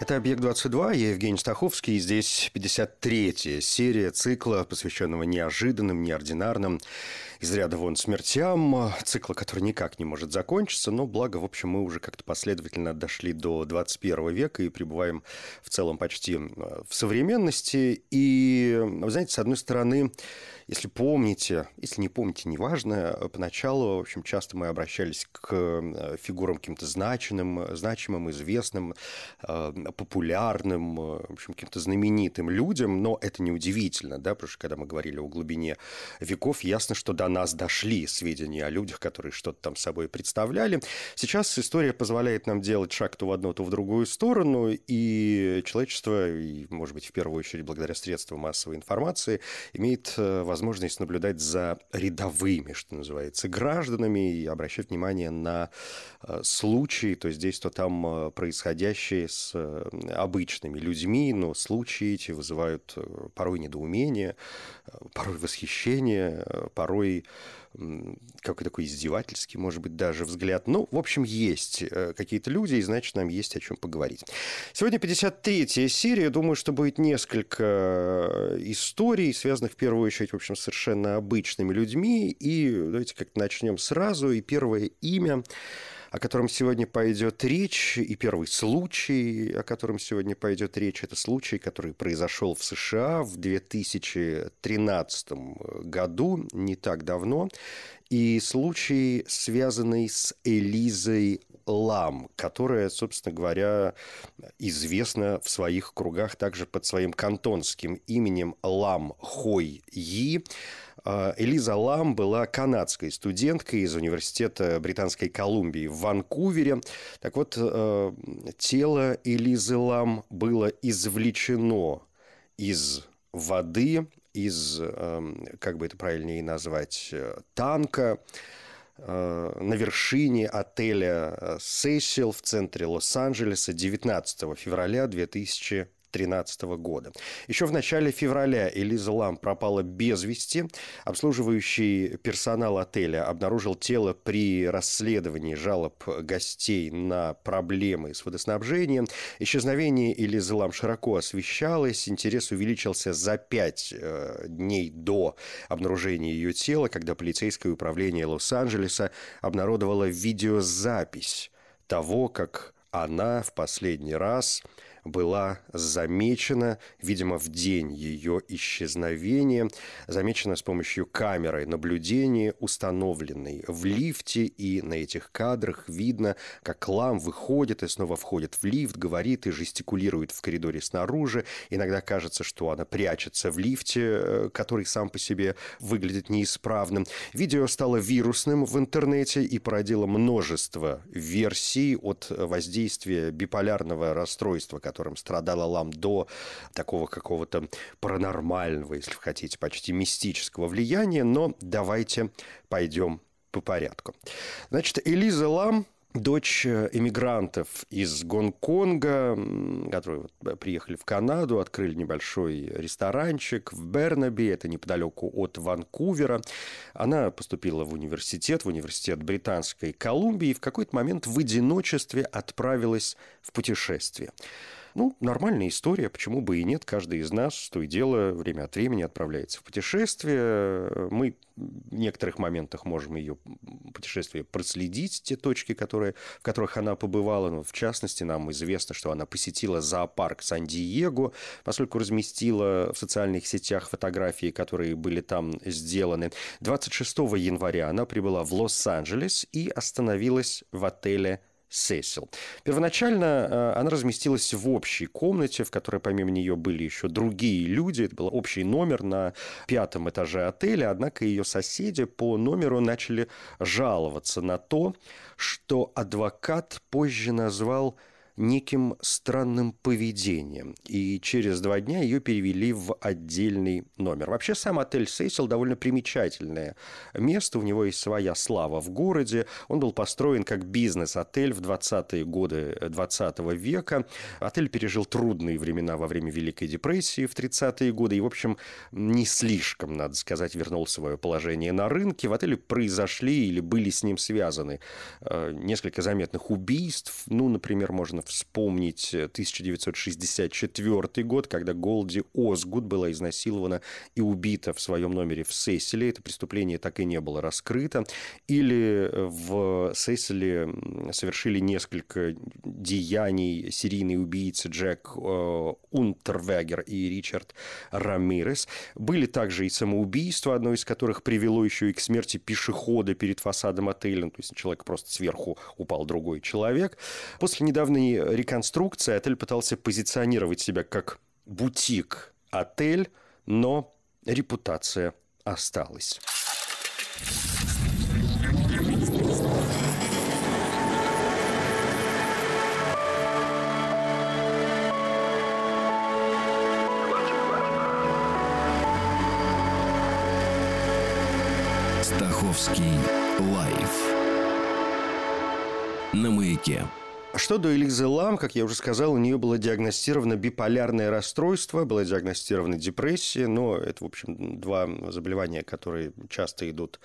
Это «Объект-22», я Евгений Стаховский, и здесь 53-я серия цикла, посвященного неожиданным, неординарным, из ряда вон смертям, цикла, который никак не может закончиться, но благо, в общем, мы уже как-то последовательно дошли до 21 века и пребываем в целом почти в современности. И, вы знаете, с одной стороны, если помните, если не помните, неважно, поначалу, в общем, часто мы обращались к фигурам каким-то значимым, значимым, известным, популярным, в общем, каким-то знаменитым людям, но это неудивительно, да, потому что когда мы говорили о глубине веков, ясно, что до нас дошли сведения о людях, которые что-то там собой представляли. Сейчас история позволяет нам делать шаг то в одну, то в другую сторону, и человечество, и, может быть, в первую очередь благодаря средствам массовой информации, имеет возможность возможность наблюдать за рядовыми, что называется, гражданами и обращать внимание на э, случаи, то здесь, то там э, происходящие с э, обычными людьми, но случаи эти вызывают порой недоумение, порой восхищение, порой какой такой издевательский, может быть, даже взгляд. Ну, в общем, есть э, какие-то люди, и значит, нам есть о чем поговорить. Сегодня 53-я серия. Думаю, что будет несколько э, историй, связанных в первую очередь, в общем, с совершенно обычными людьми. И давайте как-то начнем сразу. И первое имя о котором сегодня пойдет речь, и первый случай, о котором сегодня пойдет речь, это случай, который произошел в США в 2013 году, не так давно, и случай, связанный с Элизой Лам, которая, собственно говоря, известна в своих кругах также под своим кантонским именем Лам Хой Yi. А, Элиза Лам была канадской студенткой из университета Британской Колумбии в Ванкувере. Так вот, э, тело Элизы Лам было извлечено из воды, из, эм, как бы это правильнее назвать, э, танка, э, на вершине отеля «Сесил» в центре Лос-Анджелеса 19 февраля 2000 2013 года. Еще в начале февраля Элиза Лам пропала без вести. Обслуживающий персонал отеля обнаружил тело при расследовании жалоб гостей на проблемы с водоснабжением. Исчезновение Элизы Лам широко освещалось. Интерес увеличился за пять э, дней до обнаружения ее тела, когда полицейское управление Лос-Анджелеса обнародовало видеозапись того, как она в последний раз была замечена, видимо, в день ее исчезновения, замечена с помощью камеры наблюдения, установленной в лифте, и на этих кадрах видно, как Лам выходит и снова входит в лифт, говорит и жестикулирует в коридоре снаружи. Иногда кажется, что она прячется в лифте, э, который сам по себе выглядит неисправным. Видео стало вирусным в интернете и породило множество версий от воздействия биполярного расстройства, которым страдала Лам до такого какого-то паранормального, если хотите, почти мистического влияния. Но давайте пойдем по порядку. Значит, Элиза Лам дочь эмигрантов из Гонконга, которые приехали в Канаду, открыли небольшой ресторанчик в Бернаби, это неподалеку от Ванкувера. Она поступила в университет, в университет Британской Колумбии, и в какой-то момент в одиночестве отправилась в путешествие. Ну, нормальная история, почему бы и нет. Каждый из нас, то и дело, время от времени отправляется в путешествие. Мы в некоторых моментах можем ее путешествие проследить, те точки, которые, в которых она побывала. Ну, в частности, нам известно, что она посетила зоопарк Сан-Диего, поскольку разместила в социальных сетях фотографии, которые были там сделаны. 26 января она прибыла в Лос-Анджелес и остановилась в отеле Сесил. Первоначально э, она разместилась в общей комнате, в которой помимо нее были еще другие люди. Это был общий номер на пятом этаже отеля, однако ее соседи по номеру начали жаловаться на то, что адвокат позже назвал неким странным поведением. И через два дня ее перевели в отдельный номер. Вообще сам отель Сесил довольно примечательное место. У него есть своя слава в городе. Он был построен как бизнес-отель в 20-е годы 20 века. Отель пережил трудные времена во время Великой депрессии в 30-е годы. И, в общем, не слишком, надо сказать, вернул свое положение на рынке. В отеле произошли или были с ним связаны э, несколько заметных убийств. Ну, например, можно вспомнить 1964 год, когда Голди Озгуд была изнасилована и убита в своем номере в Сесиле. Это преступление так и не было раскрыто. Или в Сесиле совершили несколько деяний серийные убийцы Джек э, Унтервегер и Ричард Рамирес. Были также и самоубийства, одно из которых привело еще и к смерти пешехода перед фасадом отеля. То есть человек просто сверху упал другой человек. После недавней реконструкции отель пытался позиционировать себя как бутик-отель, но репутация осталась. Стаховский лайф на маяке. Что до Элизы Лам, как я уже сказал, у нее было диагностировано биполярное расстройство, была диагностирована депрессия, но это, в общем, два заболевания, которые часто идут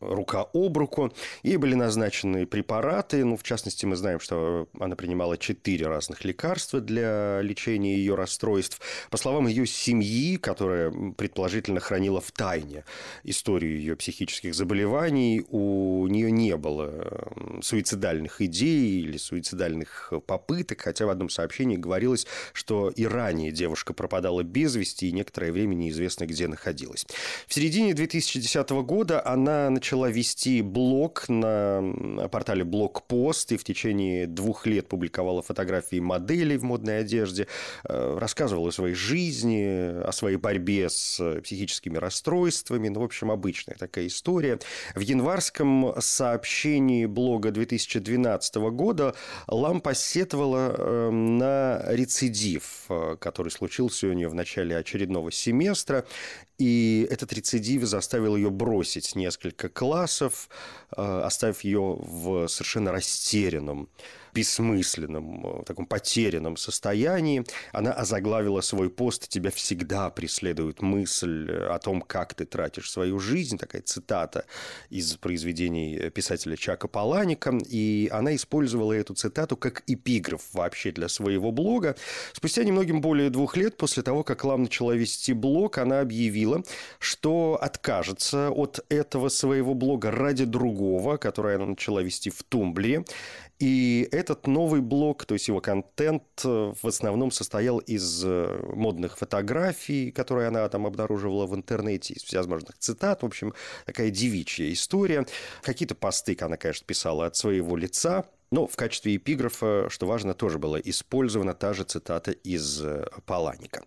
рука об руку. Ей были назначены препараты, ну, в частности, мы знаем, что она принимала четыре разных лекарства для лечения ее расстройств. По словам ее семьи, которая предположительно хранила в тайне историю ее психических заболеваний, у нее не было суицидальных идей или суицидальных суицидальных попыток, хотя в одном сообщении говорилось, что и ранее девушка пропадала без вести и некоторое время неизвестно, где находилась. В середине 2010 года она начала вести блог на портале Блогпост и в течение двух лет публиковала фотографии моделей в модной одежде, э, рассказывала о своей жизни, о своей борьбе с психическими расстройствами. Ну, в общем, обычная такая история. В январском сообщении блога 2012 года Лам посетовала эм, на рецидив, э, который случился у нее в начале очередного семестра. И этот рецидив заставил ее бросить несколько классов, э, оставив ее в совершенно растерянном бессмысленном, э, таком потерянном состоянии. Она озаглавила свой пост «Тебя всегда преследует мысль о том, как ты тратишь свою жизнь». Такая цитата из произведений писателя Чака Паланика. И она использовала эту цитату как эпиграф вообще для своего блога. Спустя немногим более двух лет после того, как Лам начала вести блог, она объявила, что откажется от этого своего блога ради другого, который она начала вести в Тумблере. И этот новый блог, то есть его контент э, в основном состоял из э, модных фотографий, которые она там обнаруживала в интернете, из всевозможных цитат. В общем, такая девичья история. Какие-то посты она, конечно, писала от своего лица, но в качестве эпиграфа, что важно, тоже была использована та же цитата из э, Паланика.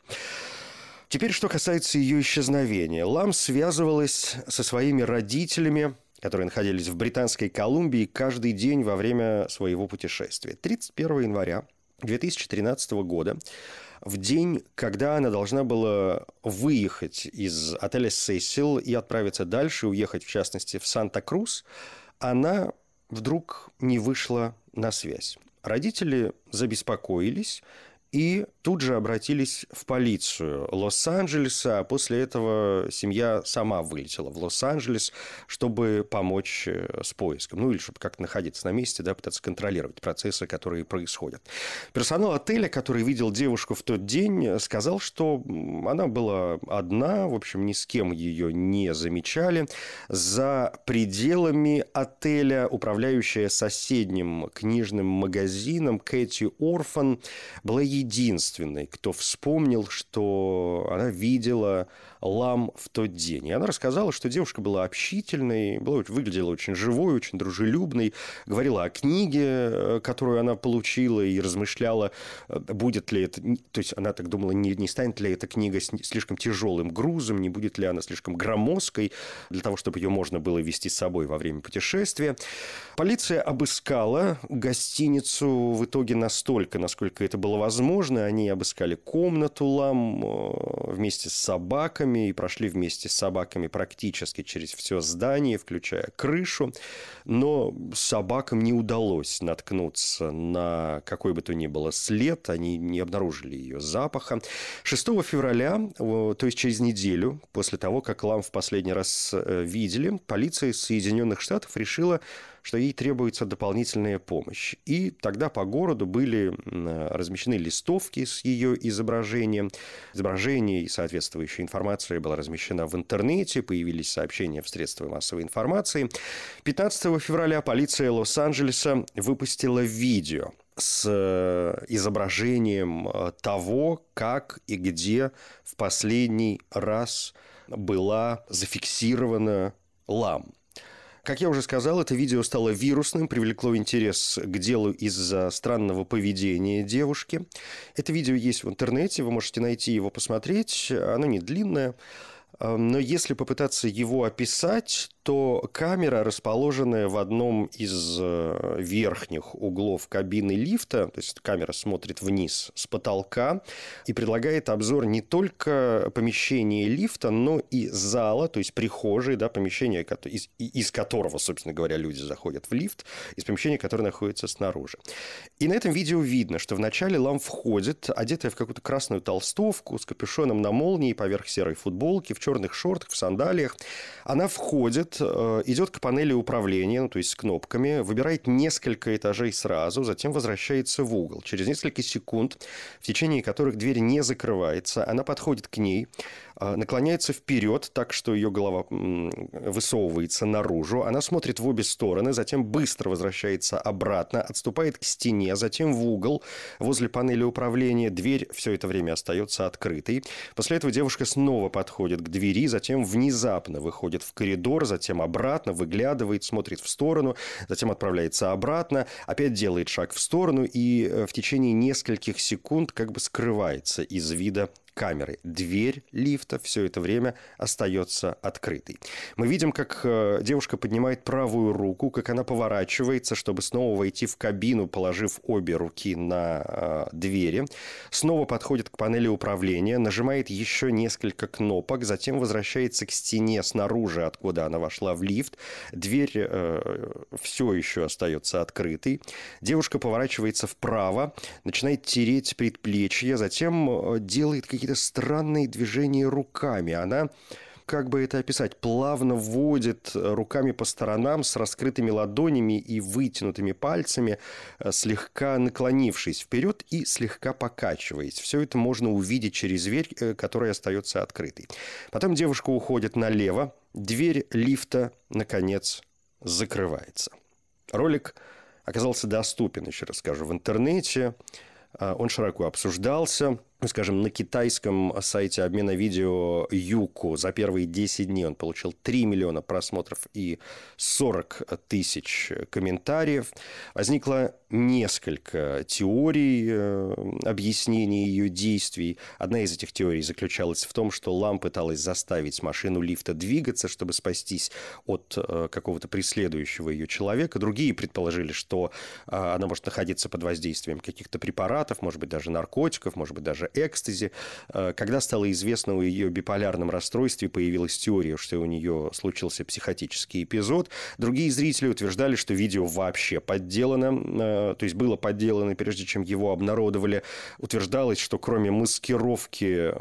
Теперь, что касается ее исчезновения. Лам связывалась со своими родителями, которые находились в Британской Колумбии каждый день во время своего путешествия. 31 января 2013 года, в день, когда она должна была выехать из отеля «Сесил» и отправиться дальше, уехать, в частности, в Санта-Крус, она вдруг не вышла на связь. Родители забеспокоились, и тут же обратились в полицию Лос-Анджелеса. После этого семья сама вылетела в Лос-Анджелес, чтобы помочь э, с поиском. Ну, или чтобы как-то находиться на месте, да, пытаться контролировать процессы, которые происходят. Персонал отеля, который видел девушку в тот день, сказал, что она была одна, в общем, ни с кем ее не замечали. За пределами отеля управляющая соседним книжным магазином Кэти Орфан была единственной, кто вспомнил, что она видела Лам в тот день. И она рассказала, что девушка была общительной, была, выглядела очень живой, очень дружелюбной, говорила о книге, э, которую она получила, и размышляла, э, будет ли это... То есть она так думала, не, не станет ли эта книга слишком тяжелым грузом, не будет ли она слишком громоздкой для того, чтобы ее можно было вести с собой во время путешествия. Полиция обыскала гостиницу в итоге настолько, насколько это было возможно. Они обыскали комнату Лам э, вместе с собаками и прошли вместе с собаками практически через все здание, включая крышу. Но собакам не удалось наткнуться на какой бы то ни было след. Они не обнаружили ее запаха. 6 февраля, то есть через неделю после того, как Лам в последний раз э, видели, полиция Соединенных Штатов решила что ей требуется дополнительная помощь. И тогда по городу были размещены листовки с ее изображением. Изображение и соответствующая информация была размещена в интернете, появились сообщения в средствах массовой информации. 15 февраля полиция Лос-Анджелеса выпустила видео с э, изображением э, того, как и где в последний раз была зафиксирована лам. Как я уже сказал, это видео стало вирусным, привлекло интерес к делу из-за странного поведения девушки. Это видео есть в интернете, вы можете найти его, посмотреть. Оно не длинное. Но если попытаться его описать, то камера, расположенная в одном из э, верхних углов кабины лифта, то есть камера смотрит вниз с потолка и предлагает обзор не только помещения лифта, но и зала, то есть прихожей, да, помещения, из, из которого, собственно говоря, люди заходят в лифт, из помещения, которое находится снаружи. И на этом видео видно, что вначале Лам входит, одетая в какую-то красную толстовку, с капюшоном на молнии, поверх серой футболки, в черных шортах, в сандалиях. Она входит идет, э, идет к панели управления, ну, то есть с кнопками, выбирает несколько этажей сразу, затем возвращается в угол. Через несколько секунд, в течение которых дверь не закрывается, она подходит к ней, наклоняется вперед, так что ее голова высовывается наружу. Она смотрит в обе стороны, затем быстро возвращается обратно, отступает к стене, затем в угол возле панели управления. Дверь все это время остается открытой. После этого девушка снова подходит к двери, затем внезапно выходит в коридор, затем обратно, выглядывает, смотрит в сторону, затем отправляется обратно, опять делает шаг в сторону и э, в течение нескольких секунд как бы скрывается из вида камеры. Дверь лифта все это время остается открытой. Мы видим, как э, девушка поднимает правую руку, как она поворачивается, чтобы снова войти в кабину, положив обе руки на э, двери. Снова подходит к панели управления, нажимает еще несколько кнопок, затем возвращается к стене снаружи, откуда она вошла в лифт. Дверь э, все еще остается открытой. Девушка поворачивается вправо, начинает тереть предплечье, затем э, делает какие какие-то странные движения руками. Она как бы это описать, плавно вводит руками по сторонам с раскрытыми ладонями и вытянутыми пальцами, э, слегка наклонившись вперед и слегка покачиваясь. Все это можно увидеть через дверь, э, которая остается открытой. Потом девушка уходит налево, дверь лифта, наконец, закрывается. Ролик оказался доступен, еще раз скажу, в интернете. Он широко обсуждался скажем, на китайском сайте обмена видео Юку за первые 10 дней он получил 3 миллиона просмотров и 40 тысяч комментариев. Возникло несколько теорий э, объяснения ее действий. Одна из этих теорий заключалась в том, что Лам пыталась заставить машину лифта двигаться, чтобы спастись от э, какого-то преследующего ее человека. Другие предположили, что э, она может находиться под воздействием каких-то препаратов, может быть, даже наркотиков, может быть, даже экстази. Э, когда стало известно о ее биполярном расстройстве, появилась теория, что у нее случился психотический эпизод. Другие зрители утверждали, что видео вообще подделано, э, то есть было подделано, прежде чем его обнародовали. Утверждалось, что кроме маскировки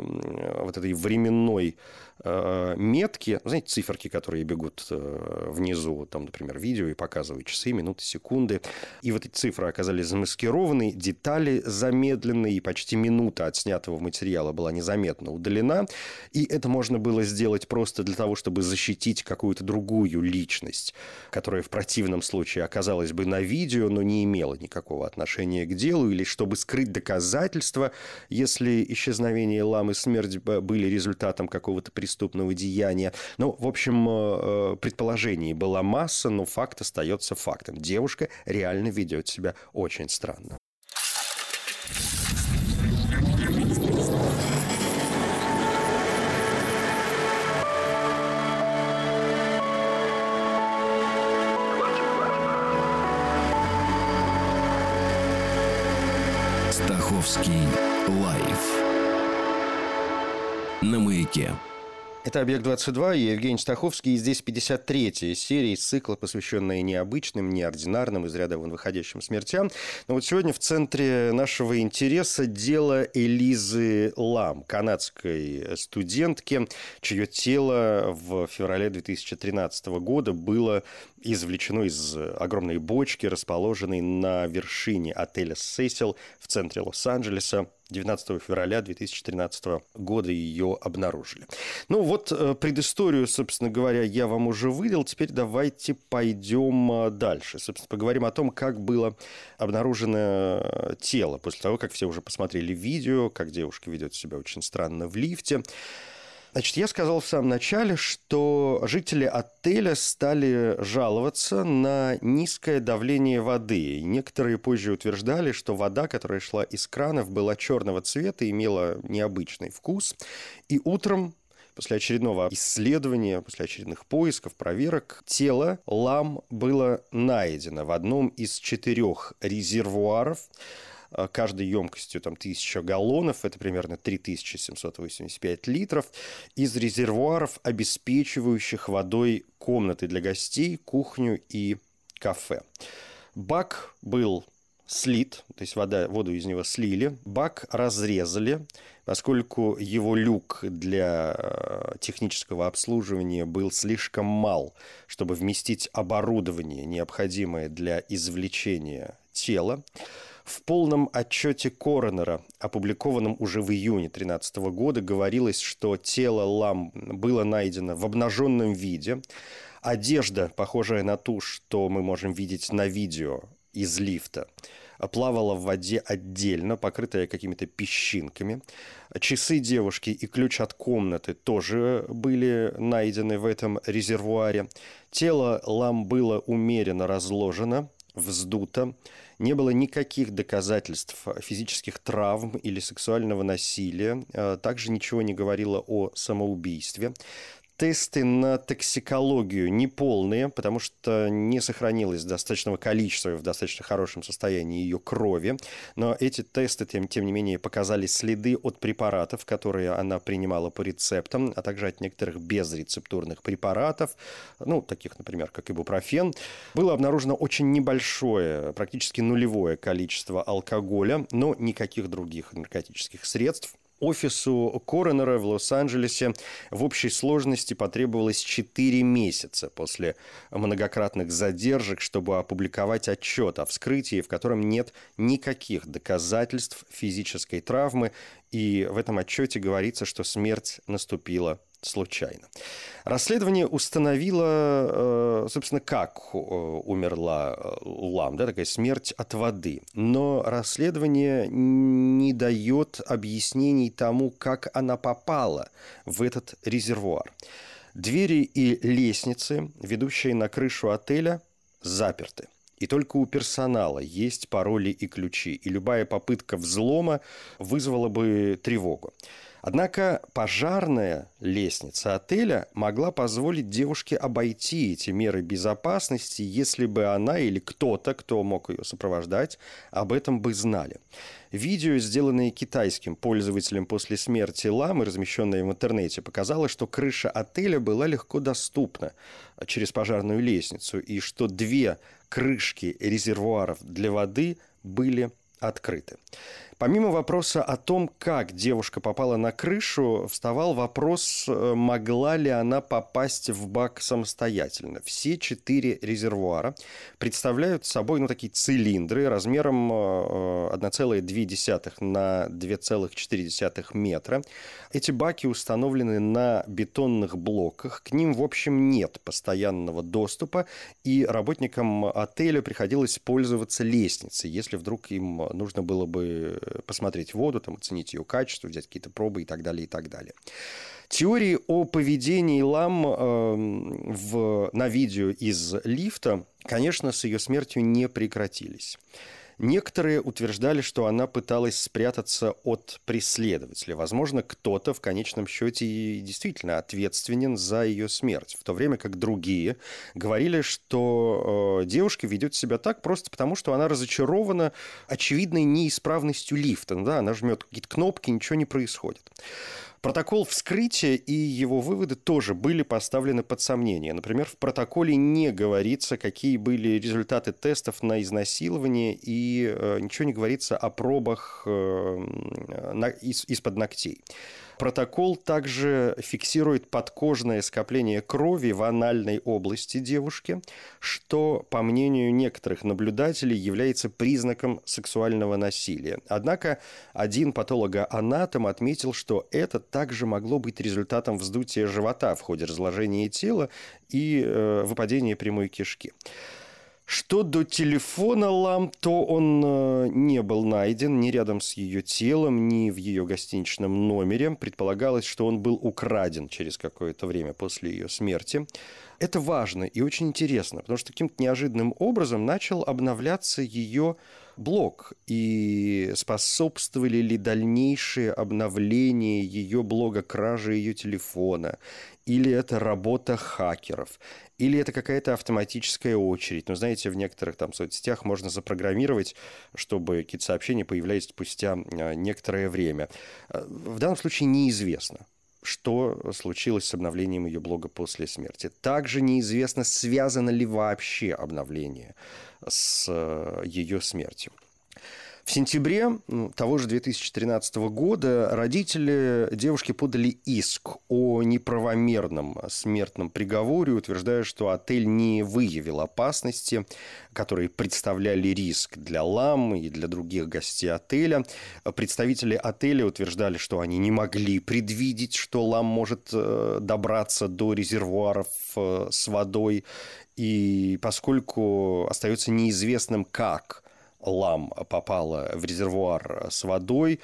вот этой временной Э, метки, знаете, циферки, которые бегут э, внизу, там, например, видео и показывают часы, минуты, секунды. И вот эти цифры оказались замаскированы, детали замедлены, и почти минута от снятого материала была незаметно удалена. И это можно было сделать просто для того, чтобы защитить какую-то другую личность, которая в противном случае оказалась бы на видео, но не имела никакого отношения к делу, или чтобы скрыть доказательства, если исчезновение ламы смерть были результатом какого-то преступления преступного деяния. Ну, в общем, э, предположений была масса, но факт остается фактом. Девушка реально ведет себя очень странно. Это «Объект-22», я Евгений Стаховский, и здесь 53-я серия из цикла, посвященная необычным, неординарным, из ряда вон выходящим смертям. Но вот сегодня в центре нашего интереса дело Элизы Лам, канадской студентки, чье тело в феврале 2013 года было извлечено из огромной бочки, расположенной на вершине отеля «Сесил» в центре Лос-Анджелеса. 19 февраля 2013 года ее обнаружили. Ну вот э, предысторию, собственно говоря, я вам уже выдал. Теперь давайте пойдем э, дальше. Собственно, поговорим о том, как было обнаружено э, тело после того, как все уже посмотрели видео, как девушка ведет себя очень странно в лифте. Значит, я сказал в самом начале, что жители отеля стали жаловаться на низкое давление воды. И некоторые позже утверждали, что вода, которая шла из кранов, была черного цвета, имела необычный вкус. И утром после очередного исследования, после очередных поисков, проверок, тело лам было найдено в одном из четырех резервуаров каждой емкостью там, 1000 галлонов, это примерно 3785 литров, из резервуаров, обеспечивающих водой комнаты для гостей, кухню и кафе. Бак был слит, то есть вода, воду из него слили, бак разрезали, поскольку его люк для э, технического обслуживания был слишком мал, чтобы вместить оборудование, необходимое для извлечения тела. В полном отчете Коронера, опубликованном уже в июне 2013 года, говорилось, что тело Лам было найдено в обнаженном виде. Одежда, похожая на ту, что мы можем видеть на видео из лифта, плавала в воде отдельно, покрытая какими-то песчинками. Часы девушки и ключ от комнаты тоже были найдены в этом резервуаре. Тело Лам было умеренно разложено, вздуто, не было никаких доказательств физических травм или сексуального насилия. А, также ничего не говорило о самоубийстве тесты на токсикологию неполные, потому что не сохранилось достаточного количества в достаточно хорошем состоянии ее крови. Но эти тесты, тем, тем не менее, показали следы от препаратов, которые она принимала по рецептам, а также от некоторых безрецептурных препаратов, ну, таких, например, как ибупрофен. Было обнаружено очень небольшое, практически нулевое количество алкоголя, но никаких других наркотических средств офису коронера в Лос-Анджелесе в общей сложности потребовалось 4 месяца после многократных задержек, чтобы опубликовать отчет о вскрытии, в котором нет никаких доказательств физической травмы, и в этом отчете говорится, что смерть наступила случайно. Расследование установило, э, собственно, как э, умерла э, Лам, да, такая смерть от воды. Но расследование не дает объяснений тому, как она попала в этот резервуар. Двери и лестницы, ведущие на крышу отеля, заперты. И только у персонала есть пароли и ключи, и любая попытка взлома вызвала бы тревогу. Однако пожарная лестница отеля могла позволить девушке обойти эти меры безопасности, если бы она или кто-то, кто мог ее сопровождать, об этом бы знали. Видео, сделанное китайским пользователем после смерти ламы, размещенное в интернете, показало, что крыша отеля была легко доступна через пожарную лестницу, и что две крышки резервуаров для воды были открыты. Помимо вопроса о том, как девушка попала на крышу, вставал вопрос, э, могла ли она попасть в бак самостоятельно. Все четыре резервуара представляют собой ну, такие цилиндры размером 1,2 э, на 2,4 метра. Эти баки установлены на бетонных блоках. К ним, в общем, нет постоянного доступа, и работникам отеля приходилось пользоваться лестницей, если вдруг им нужно было бы посмотреть воду, там, оценить ее качество, взять какие-то пробы и так далее, и так далее. Теории о поведении Лам э, в, на видео из лифта, конечно, с ее смертью не прекратились. Некоторые утверждали, что она пыталась спрятаться от преследователя. Возможно, кто-то в конечном счете и действительно ответственен за ее смерть. В то время как другие говорили, что э, девушка ведет себя так просто потому, что она разочарована очевидной неисправностью лифта. Ну, да, она жмет какие-то кнопки, ничего не происходит. Протокол вскрытия и его выводы тоже были поставлены под сомнение. Например, в протоколе не говорится, какие были результаты тестов на изнасилование, и э, ничего не говорится о пробах э, на, из, из-под ногтей. Протокол также фиксирует подкожное скопление крови в анальной области девушки, что, по мнению некоторых наблюдателей, является признаком сексуального насилия. Однако один патологоанатом отметил, что это также могло быть результатом вздутия живота в ходе разложения тела и э, выпадения прямой кишки. Что до телефона Лам, то он э, не был найден ни рядом с ее телом, ни в ее гостиничном номере. Предполагалось, что он был украден через какое-то время после ее смерти. Это важно и очень интересно, потому что каким-то неожиданным образом начал обновляться ее блог и способствовали ли дальнейшие обновления ее блога кражи ее телефона, или это работа хакеров, или это какая-то автоматическая очередь. Но знаете, в некоторых там соцсетях можно запрограммировать, чтобы какие-то сообщения появлялись спустя а, некоторое время. А, в данном случае неизвестно что случилось с обновлением ее блога после смерти. Также неизвестно, связано ли вообще обновление с э, ее смертью. В сентябре того же 2013 года родители девушки подали иск о неправомерном смертном приговоре, утверждая, что отель не выявил опасности, которые представляли риск для лам и для других гостей отеля. Представители отеля утверждали, что они не могли предвидеть, что лам может э, добраться до резервуаров э, с водой, и поскольку остается неизвестным, как лам попала в резервуар с водой,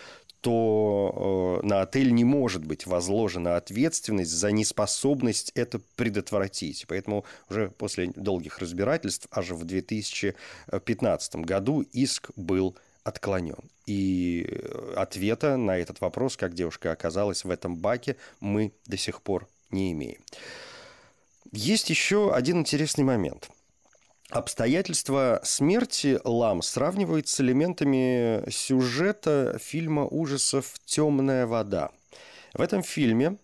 то э, на отель не может быть возложена ответственность за неспособность это предотвратить. Поэтому уже после долгих разбирательств, аж в 2015 году иск был отклонен. И э, ответа на этот вопрос, как девушка оказалась в этом баке, мы до сих пор не имеем. Есть еще один интересный момент – Обстоятельства смерти Лам сравнивают с элементами сюжета фильма ужасов «Темная вода». В этом фильме,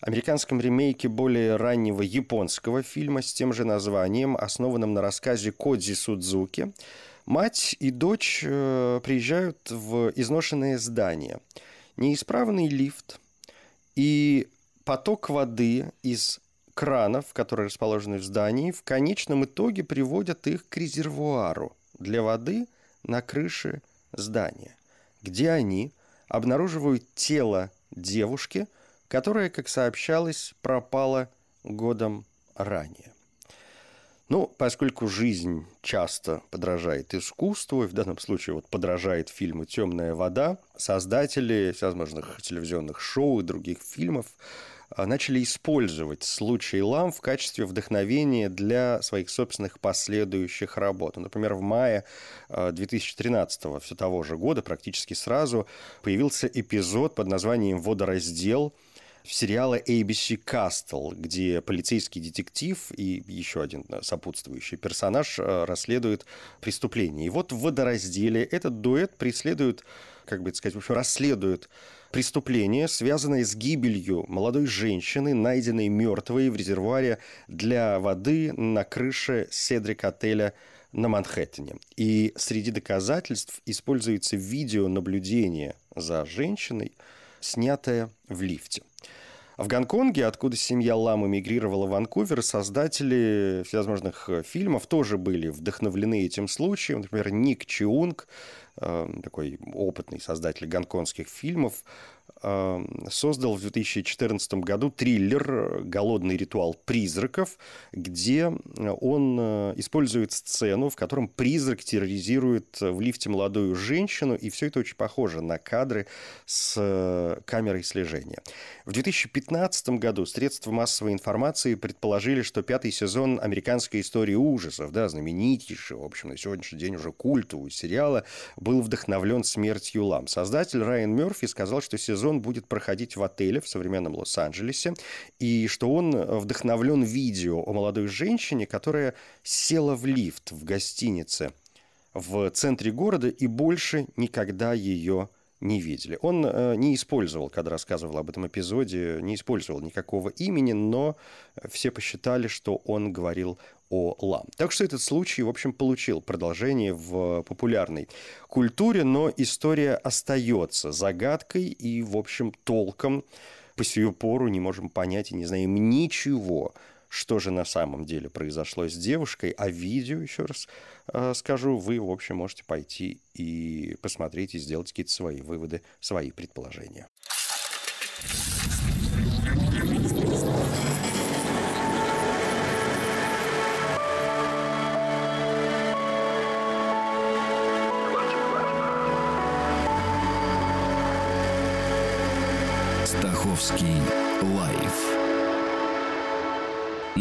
американском ремейке более раннего японского фильма с тем же названием, основанном на рассказе Кодзи Судзуки, мать и дочь э, приезжают в изношенное здание. Неисправный лифт и поток воды из кранов, которые расположены в здании, в конечном итоге приводят их к резервуару для воды на крыше здания, где они обнаруживают тело девушки, которая, как сообщалось, пропала годом ранее. Ну, поскольку жизнь часто подражает искусству, и в данном случае вот подражает фильму «Темная вода», создатели всевозможных телевизионных шоу и других фильмов начали использовать случай Лам в качестве вдохновения для своих собственных последующих работ. Например, в мае 2013 а, все того же года, практически сразу, появился эпизод под названием «Водораздел», сериала ABC Castle, где полицейский детектив и еще один сопутствующий персонаж а, расследуют преступление. И вот в водоразделе этот дуэт преследует, как бы сказать, в общем, расследует преступление, связанное с гибелью молодой женщины, найденной мертвой в резервуаре для воды на крыше Седрик-отеля на Манхэттене. И среди доказательств используется видеонаблюдение за женщиной, снятое в лифте. В Гонконге, откуда семья Лам эмигрировала в Ванкувер, создатели всевозможных фильмов тоже были вдохновлены этим случаем. Например, Ник Чиунг такой опытный создатель гонконгских фильмов, создал в 2014 году триллер «Голодный ритуал призраков», где он э, использует сцену, в котором призрак терроризирует в лифте молодую женщину, и все это очень похоже на кадры с э, камерой слежения. В 2015 году средства массовой информации предположили, что пятый сезон американской истории ужасов, да, знаменитейший, в общем, на сегодняшний день уже культового сериала, был вдохновлен смертью Лам. Создатель Райан Мерфи сказал, что сезон сезон будет проходить в отеле в современном Лос-Анджелесе, и что он вдохновлен видео о молодой женщине, которая села в лифт в гостинице в центре города и больше никогда ее не видели. Он э, не использовал, когда рассказывал об этом эпизоде, не использовал никакого имени, но все посчитали, что он говорил о лам. Так что этот случай, в общем, получил продолжение в популярной культуре, но история остается загадкой и, в общем, толком по сию пору не можем понять и не знаем ничего что же на самом деле произошло с девушкой, а видео, еще раз э, скажу, вы, в общем, можете пойти и посмотреть и сделать какие-то свои выводы, свои предположения.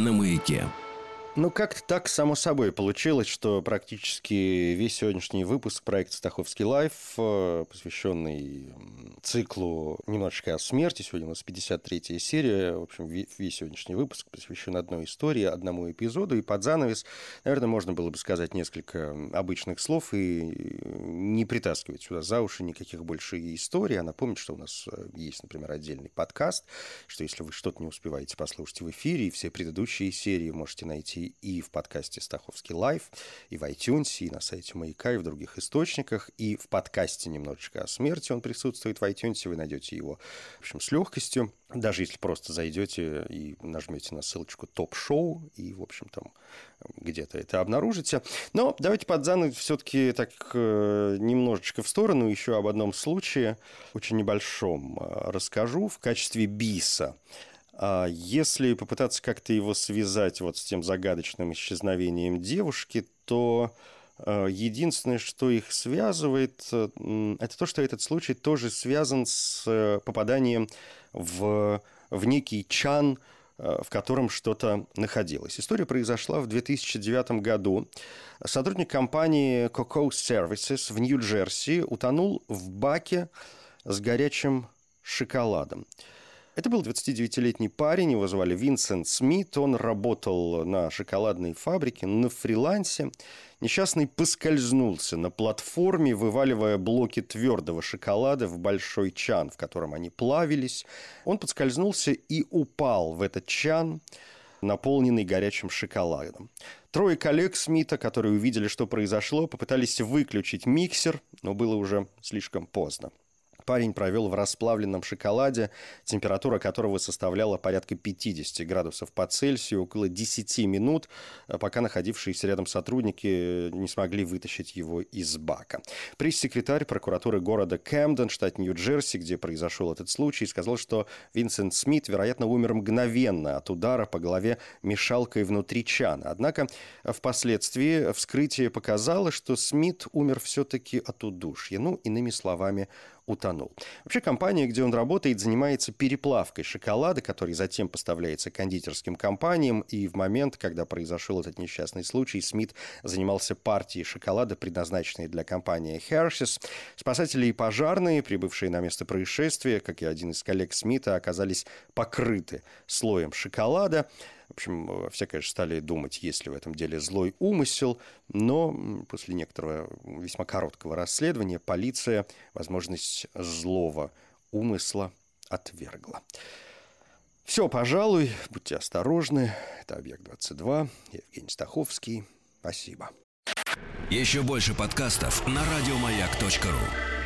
На маяке. Ну, как-то так само собой получилось, что практически весь сегодняшний выпуск проекта «Стаховский лайф», э, посвященный циклу «Немножечко о смерти», сегодня у нас 53-я серия, в общем, весь сегодняшний выпуск посвящен одной истории, одному эпизоду, и под занавес, наверное, можно было бы сказать несколько обычных слов и не притаскивать сюда за уши никаких больше историй, а напомнить, что у нас э, есть, например, отдельный подкаст, что если вы что-то не успеваете послушать в эфире, и все предыдущие серии можете найти найти и в подкасте «Стаховский лайф», и в iTunes, и на сайте «Маяка», и в других источниках, и в подкасте «Немножечко о смерти» он присутствует в iTunes, вы найдете его, в общем, с легкостью. Даже если просто зайдете и нажмете на ссылочку «Топ-шоу», и, в общем, там где-то это обнаружите. Но давайте под все-таки так э, немножечко в сторону еще об одном случае, очень небольшом, э, расскажу в качестве биса. А если попытаться как-то его связать вот с тем загадочным исчезновением девушки, то э, единственное, что их связывает, э, это то, что этот случай тоже связан с э, попаданием в, в некий чан, в котором что-то находилось. История произошла в 2009 году. Сотрудник компании Coco Services в Нью-Джерси утонул в баке с горячим шоколадом. Это был 29-летний парень, его звали Винсент Смит. Он работал на шоколадной фабрике на фрилансе. Несчастный поскользнулся на платформе, вываливая блоки твердого шоколада в большой чан, в котором они плавились. Он подскользнулся и упал в этот чан, наполненный горячим шоколадом. Трое коллег Смита, которые увидели, что произошло, попытались выключить миксер, но было уже слишком поздно парень провел в расплавленном шоколаде, температура которого составляла порядка 50 градусов по Цельсию, около 10 минут, э, пока находившиеся рядом сотрудники не смогли вытащить его из бака. Пресс-секретарь прокуратуры города Кэмден, штат Нью-Джерси, где произошел этот случай, сказал, что Винсент Смит, вероятно, умер мгновенно от удара по голове мешалкой внутри чана. Однако впоследствии вскрытие показало, что Смит умер все-таки от удушья. Ну, иными словами, утонул. Вообще компания, где он работает, занимается переплавкой шоколада, который затем поставляется кондитерским компаниям. И в момент, когда произошел этот несчастный случай, Смит занимался партией шоколада, предназначенной для компании Hershey's. Спасатели и пожарные, прибывшие на место происшествия, как и один из коллег Смита, оказались покрыты слоем шоколада. В общем, все, конечно, стали думать, есть ли в этом деле злой умысел, но после некоторого весьма короткого расследования полиция возможность злого умысла отвергла. Все, пожалуй, будьте осторожны. Это «Объект-22», Евгений Стаховский. Спасибо. Еще больше подкастов на радиомаяк.ру